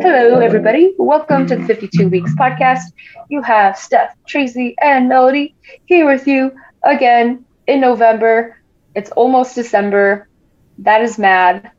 Hello, everybody. Welcome to the 52 Weeks podcast. You have Steph, Tracy, and Melody here with you again in November. It's almost December. That is mad.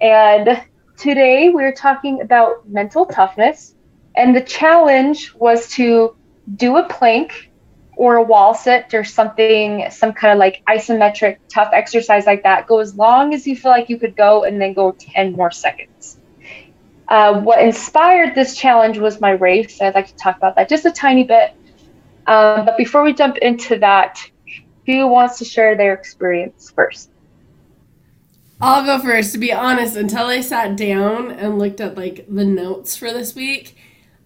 And today we're talking about mental toughness. And the challenge was to do a plank or a wall sit or something, some kind of like isometric tough exercise like that. Go as long as you feel like you could go and then go 10 more seconds. Uh, what inspired this challenge was my race. I'd like to talk about that just a tiny bit. Um, but before we jump into that, who wants to share their experience first? I'll go first. To be honest, until I sat down and looked at like the notes for this week,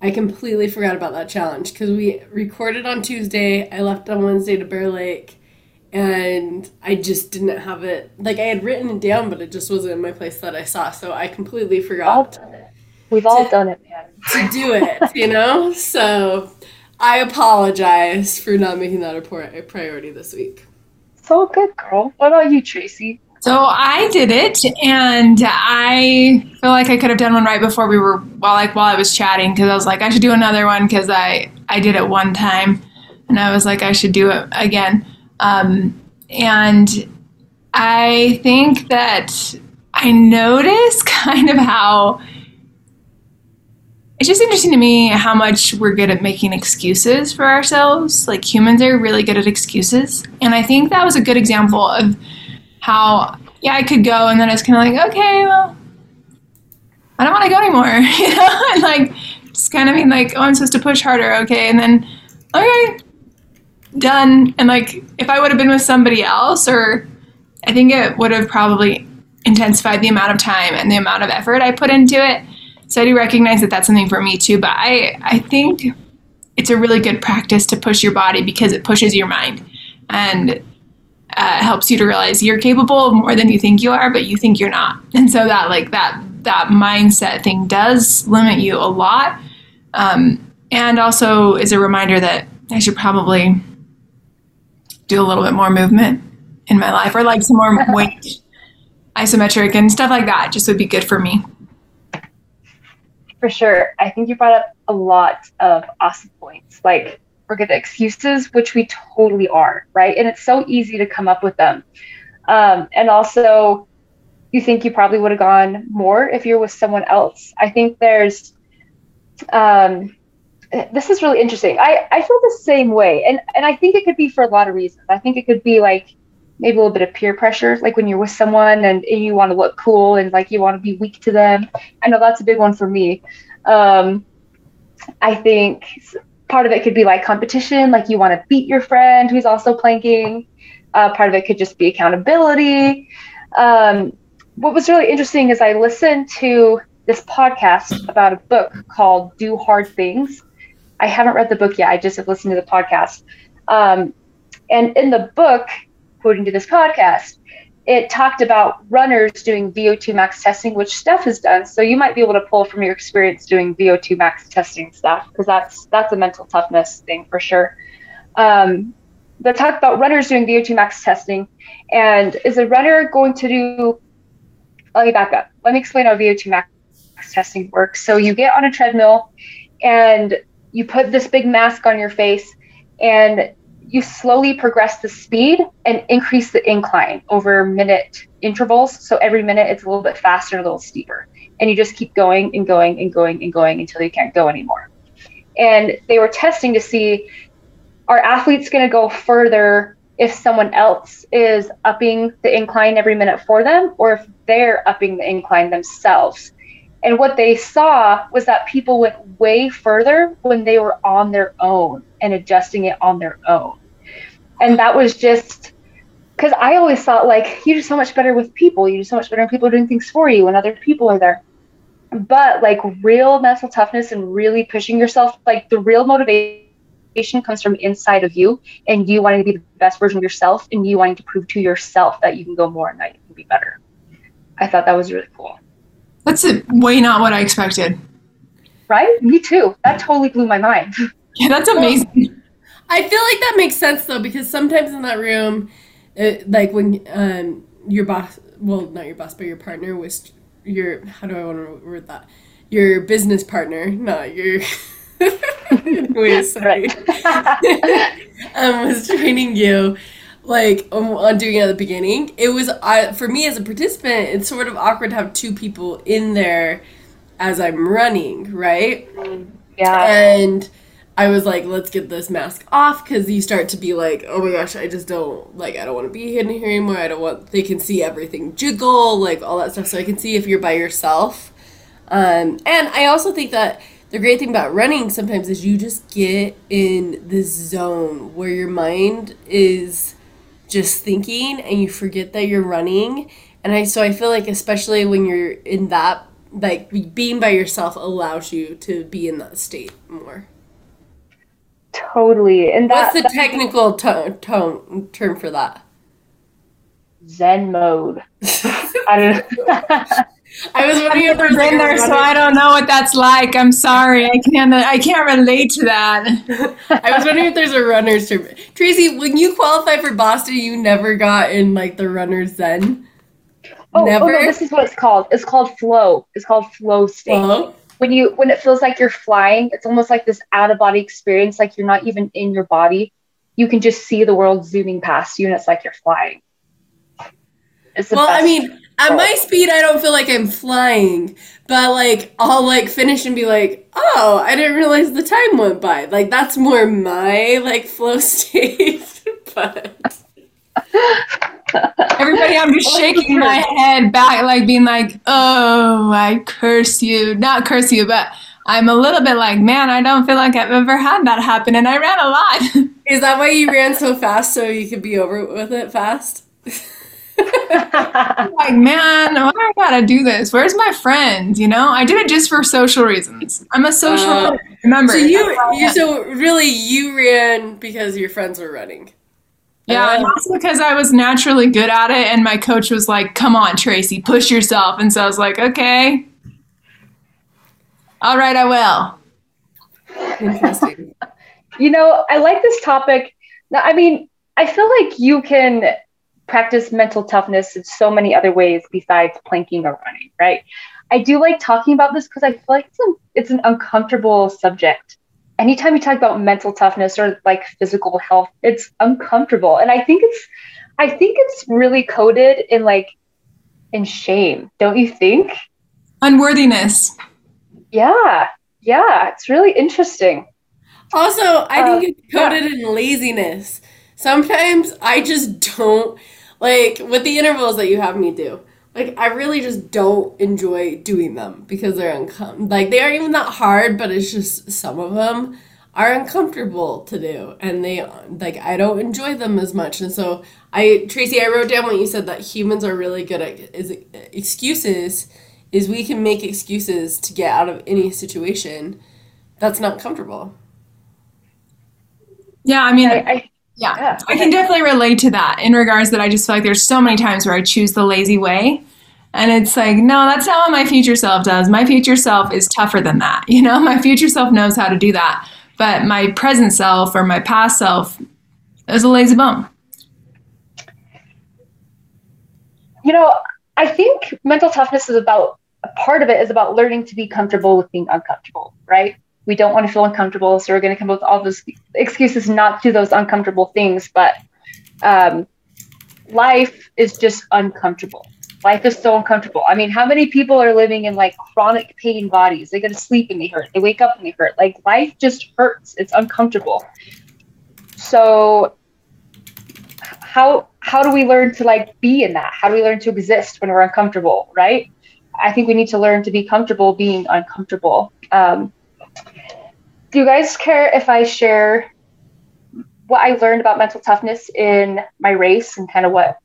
I completely forgot about that challenge because we recorded on Tuesday. I left on Wednesday to Bear Lake, and I just didn't have it. Like I had written it down, but it just wasn't in my place that I saw. So I completely forgot. We've all to, done it, man. To do it, you know. So I apologize for not making that report a priority this week. So good, girl. What about you, Tracy? So I did it, and I feel like I could have done one right before we were while like while I was chatting because I was like I should do another one because I I did it one time, and I was like I should do it again. Um, and I think that I notice kind of how it's just interesting to me how much we're good at making excuses for ourselves. Like humans are really good at excuses, and I think that was a good example of how yeah I could go and then I was kind of like okay well I don't want to go anymore you know? And like just kind of being like oh I'm supposed to push harder okay and then okay done and like if I would have been with somebody else or I think it would have probably intensified the amount of time and the amount of effort I put into it. So I do recognize that that's something for me too but I I think it's a really good practice to push your body because it pushes your mind. And uh, helps you to realize you're capable of more than you think you are, but you think you're not. And so that like that that mindset thing does limit you a lot, um, and also is a reminder that I should probably do a little bit more movement in my life, or like some more weight, isometric, and stuff like that. Just would be good for me. For sure, I think you brought up a lot of awesome points, like we're good at excuses, which we totally are, right? And it's so easy to come up with them. Um, and also, you think you probably would have gone more if you're with someone else. I think there's, um, this is really interesting. I, I feel the same way. And, and I think it could be for a lot of reasons. I think it could be like maybe a little bit of peer pressure, like when you're with someone and, you want to look cool and like you want to be weak to them. I know that's a big one for me. Um, I think part of it could be like competition, like you want to beat your friend who's also planking. Uh, part of it could just be accountability. Um, what was really interesting is I listened to this podcast about a book called Do Hard Things. I haven't read the book yet. I just have listened to the podcast. Um, and in the book, according to this podcast, it talked about runners doing VO2 max testing, which Steph has done. So you might be able to pull from your experience doing VO2 max testing stuff because that's that's a mental toughness thing for sure. Um, they talked about runners doing VO2 max testing, and is a runner going to do? Let me back up. Let me explain how VO2 max testing works. So you get on a treadmill, and you put this big mask on your face, and you slowly progress the speed and increase the incline over minute intervals. So every minute it's a little bit faster a little steeper. And you just keep going and going and going and going until you can't go anymore. And they were testing to see are athletes going to go further if someone else is upping the incline every minute for them or if they're upping the incline themselves. And what they saw was that people went way further when they were on their own and adjusting it on their own. And that was just because I always thought like you do so much better with people. You do so much better when people are doing things for you when other people are there. But like real mental toughness and really pushing yourself, like the real motivation comes from inside of you and you wanting to be the best version of yourself and you wanting to prove to yourself that you can go more and that you can be better. I thought that was really cool. That's a, way not what I expected. Right? Me too. That totally blew my mind. Yeah, that's amazing. I feel like that makes sense though because sometimes in that room, it, like when um your boss, well not your boss but your partner was your how do I want to word that? Your business partner, not your. Wait, sorry. um, was training you like um, on doing it at the beginning. It was I for me as a participant. It's sort of awkward to have two people in there as I'm running, right? Yeah. And I was like, let's get this mask off because you start to be like, oh my gosh, I just don't like, I don't want to be in here anymore. I don't want, they can see everything jiggle, like all that stuff. So I can see if you're by yourself. Um, and I also think that the great thing about running sometimes is you just get in this zone where your mind is just thinking and you forget that you're running. And I, so I feel like, especially when you're in that, like being by yourself allows you to be in that state more. Totally. And that, What's the technical tone, tone term for that? Zen mode. I don't I was wondering if there's I've been a there, so I don't know what that's like. I'm sorry, I can't. I can't relate to that. I was wondering if there's a runner's term. Tracy, when you qualified for Boston, you never got in like the runner's zen. Oh, oh no, this is what it's called. It's called flow. It's called flow state. Well, When you when it feels like you're flying, it's almost like this out of body experience, like you're not even in your body. You can just see the world zooming past you and it's like you're flying. It's the well, I mean, at my speed, I don't feel like I'm flying, but like I'll like finish and be like, oh, I didn't realize the time went by. Like that's more my like flow state. but Everybody, I'm just shaking my head back, like being like, "Oh, I curse you." Not curse you, but I'm a little bit like, "Man, I don't feel like I've ever had that happen," and I ran a lot. is that why you ran so fast so you could be over with it fast? like, man, why do I gotta do this? Where's my friends? You know, I did it just for social reasons. I'm a social. Uh, remember, So you, That's all I you so really you ran because your friends were running. Yeah, and also because I was naturally good at it, and my coach was like, "Come on, Tracy, push yourself." And so I was like, "Okay, all right, I will." Interesting. you know, I like this topic. Now, I mean, I feel like you can practice mental toughness in so many other ways besides planking or running, right? I do like talking about this because I feel like it's, a, it's an uncomfortable subject. Anytime you talk about mental toughness or like physical health, it's uncomfortable. And I think it's, I think it's really coded in like, in shame, don't you think? Unworthiness. Yeah, yeah, it's really interesting. Also, I Uh, think it's coded in laziness. Sometimes I just don't like with the intervals that you have me do. Like I really just don't enjoy doing them because they're uncom like they aren't even that hard, but it's just some of them are uncomfortable to do and they like I don't enjoy them as much. And so I Tracy, I wrote down what you said that humans are really good at is excuses is we can make excuses to get out of any situation that's not comfortable. Yeah, I mean, I, I yeah, yeah, I can definitely relate to that in regards that I just feel like there's so many times where I choose the lazy way. And it's like, no, that's not what my future self does. My future self is tougher than that. You know, my future self knows how to do that. But my present self or my past self is a lazy bum. you know, I think mental toughness is about a part of it is about learning to be comfortable with being uncomfortable, right? We don't want to feel uncomfortable, so we're going to come up with all those excuses not to do those uncomfortable things. But um, life is just uncomfortable. Life is so uncomfortable. I mean, how many people are living in like chronic pain bodies? They go to sleep and they hurt. They wake up and they hurt. Like life just hurts. It's uncomfortable. So how how do we learn to like be in that? How do we learn to exist when we're uncomfortable, right? I think we need to learn to be comfortable being uncomfortable. Um, do you guys care if I share what I learned about mental toughness in my race and kind of what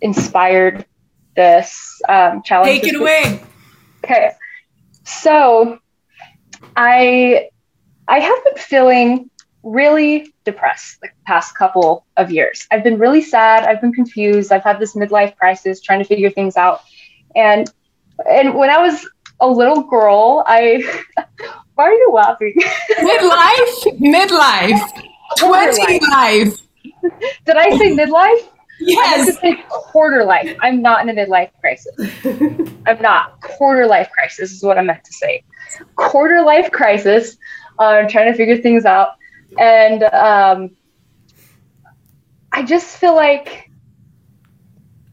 inspired this um, challenge. Take it away. Okay. So I I have been feeling really depressed the past couple of years. I've been really sad, I've been confused, I've had this midlife crisis trying to figure things out. And and when I was a little girl, I why are you laughing? Midlife, midlife, twenty life. Did I say midlife? I Yes. meant say quarter life. I'm not in a midlife crisis. I'm not. Quarter life crisis is what I meant to say. Quarter life crisis. Uh, I'm trying to figure things out. And um, I just feel like,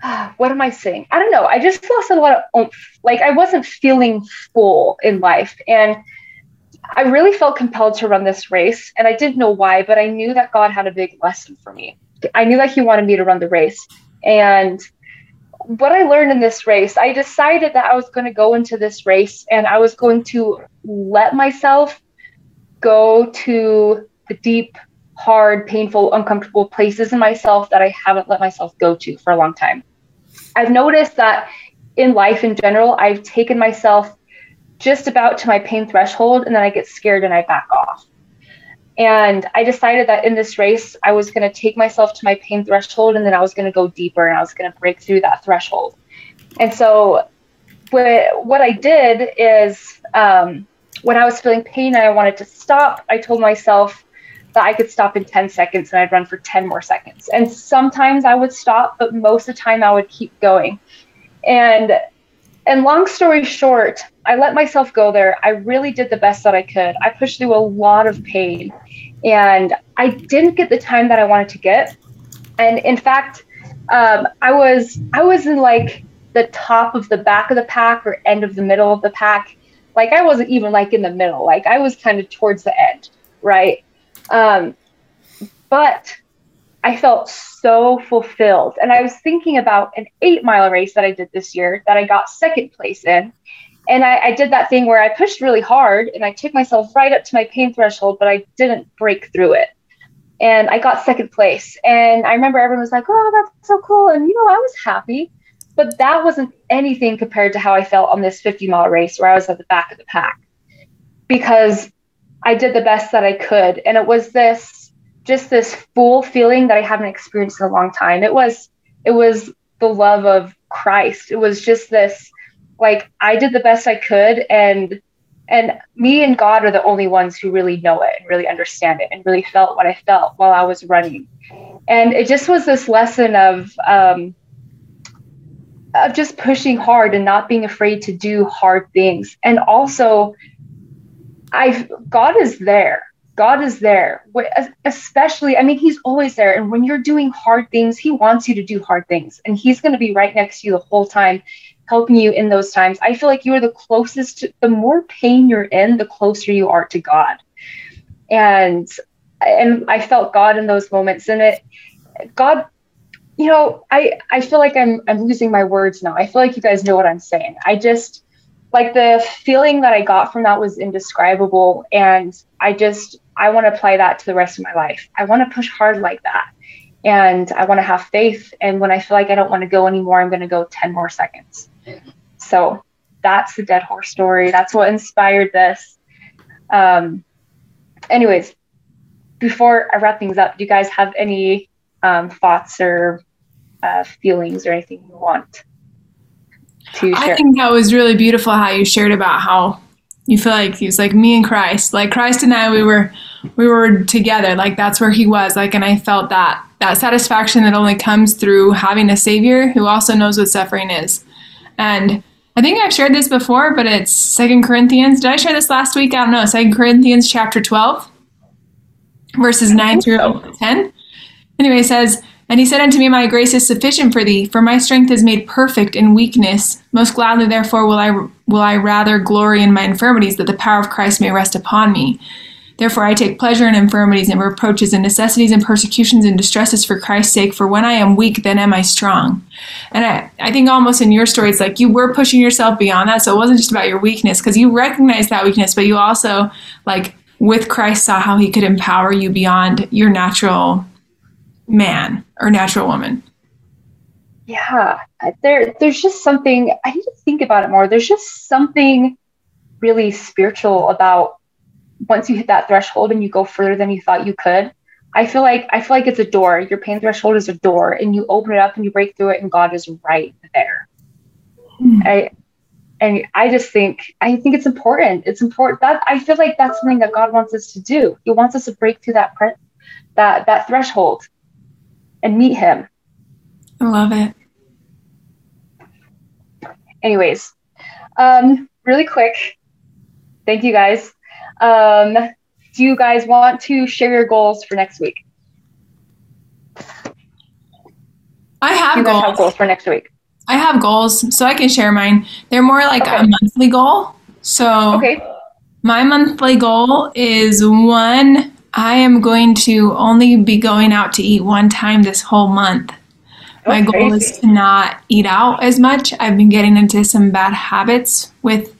what am I saying? I don't know. I just lost a lot of oomph. Like I wasn't feeling full in life. And I really felt compelled to run this race. And I didn't know why, but I knew that God had a big lesson for me. I knew that He wanted me to run the race. And what I learned in this race, I decided that I was going to go into this race and I was going to let myself go to the deep, hard, painful, uncomfortable places in myself that I haven't let myself go to for a long time. I've noticed that in life in general, I've taken myself just about to my pain threshold and then I get scared and I back off. And I decided that in this race, I was going to take myself to my pain threshold and then I was going to go deeper and I was going to break through that threshold. And so, what, I did is um, when I was feeling pain and I wanted to stop, I told myself that I could stop in 10 seconds and I'd run for 10 more seconds. And sometimes I would stop, but most of the time I would keep going. And and long story short, I let myself go there. I really did the best that I could. I pushed through a lot of pain and I didn't get the time that I wanted to get. And in fact, um, I was I was in like the top of the back of the pack or end of the middle of the pack. Like I wasn't even like in the middle. Like I was kind of towards the end, right? Um, but I felt so fulfilled. And I was thinking about an eight mile race that I did this year that I got second place in. And I, I, did that thing where I pushed really hard and I took myself right up to my pain threshold, but I didn't break through it. And I got second place. And I remember everyone was like, oh, that's so cool. And, you know, I was happy. But that wasn't anything compared to how I felt on this 50 mile race where I was at the back of the pack because I did the best that I could. And it was this just this full feeling that I haven't experienced in a long time. It was it was the love of Christ. It was just this like I did the best I could and and me and God are the only ones who really know it and really understand it and really felt what I felt while I was running. And it just was this lesson of um, of just pushing hard and not being afraid to do hard things. And also I God is there. God is there, especially, I mean, He's always there. And when you're doing hard things, He wants you to do hard things. And He's going to be right next to you the whole time, helping you in those times. I feel like you are the closest, to, the more pain you're in, the closer you are to God. And, and I felt God in those moments. And it, God, you know, I, I feel like I'm, I'm losing my words now. I feel like you guys know what I'm saying. I just, like the feeling that I got from that was indescribable. And I just, I want to apply that to the rest of my life. I want to push hard like that. And I want to have faith. And when I feel like I don't want to go anymore, I'm going to go 10 more seconds. So that's the dead horse story. That's what inspired this. Um, anyways, before I wrap things up, do you guys have any um, thoughts or uh, feelings or anything you want? To share? I think that was really beautiful how you shared about how you feel like he was like me and Christ. Like Christ and I we were we were together. Like that's where he was. Like and I felt that that satisfaction that only comes through having a savior who also knows what suffering is. And I think I've shared this before, but it's Second Corinthians. Did I share this last week? I don't know. Second Corinthians chapter 12 verses 9 through 10. Anyway, it says and he said unto me, My grace is sufficient for thee, for my strength is made perfect in weakness. Most gladly, therefore, will I will I rather glory in my infirmities, that the power of Christ may rest upon me. Therefore, I take pleasure in infirmities and reproaches and necessities and persecutions and distresses for Christ's sake. For when I am weak, then am I strong. And I, I think almost in your story, it's like you were pushing yourself beyond that. So it wasn't just about your weakness, because you recognize that weakness, but you also like with Christ saw how he could empower you beyond your natural man or natural woman. Yeah, there there's just something I need to think about it more. There's just something really spiritual about once you hit that threshold and you go further than you thought you could. I feel like I feel like it's a door. Your pain threshold is a door, and you open it up and you break through it, and God is right there. Mm. I and I just think I think it's important. It's important that I feel like that's something that God wants us to do. He wants us to break through that pre- that that threshold and meet Him. I love it. Anyways, um, really quick, thank you guys. Um, do you guys want to share your goals for next week? I have goals. have goals for next week. I have goals, so I can share mine. They're more like okay. a monthly goal. So okay. my monthly goal is one, I am going to only be going out to eat one time this whole month. my goal is to not eat out as much. I've been getting into some bad habits with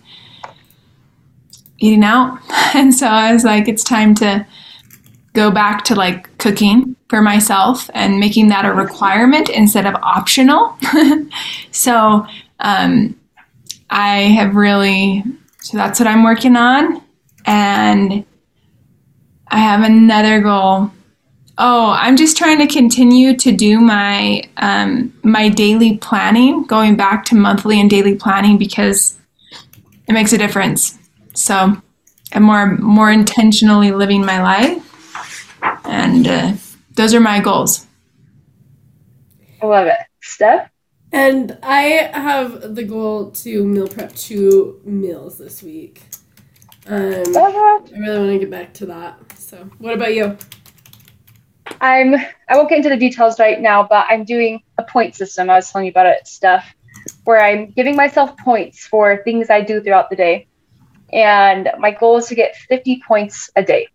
eating out. And so I was like, it's time to go back to like cooking for myself and making that a requirement instead of optional. so um, I have really, so that's what I'm working on. And I have another goal. Oh, I'm just trying to continue to do my um, my daily planning, going back to monthly and daily planning because it makes a difference. So I'm more more intentionally living my life, and uh, those are my goals. I love it, Steph. And I have the goal to meal prep two meals this week. Um, I really want to get back to that. So, what about you? I'm. I won't get into the details right now, but I'm doing a point system. I was telling you about it, Steph, where I'm giving myself points for things I do throughout the day and my goal is to get 50 points a day.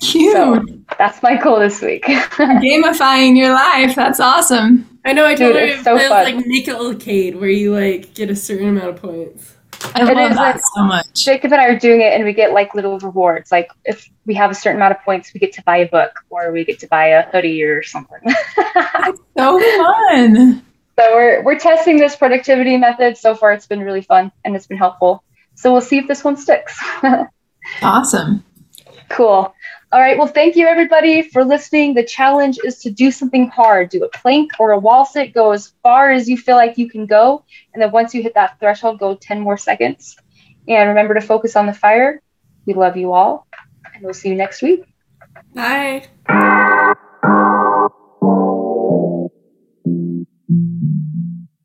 Cute. So that's my goal this week. Gamifying your life. That's awesome. I know. I told Dude, you so it like Make It Arcade, where you like get a certain amount of points. I it love that like, so much. Jacob and I are doing it, and we get like little rewards. Like if we have a certain amount of points, we get to buy a book, or we get to buy a hoodie or something. That's so fun. So we're we're testing this productivity method. So far, it's been really fun and it's been helpful. So we'll see if this one sticks. awesome. Cool. All right. Well, thank you everybody for listening. The challenge is to do something hard. Do a plank or a wall sit. Go as far as you feel like you can go. And then once you hit that threshold, go 10 more seconds. And remember to focus on the fire. We love you all. And we'll see you next week. Bye.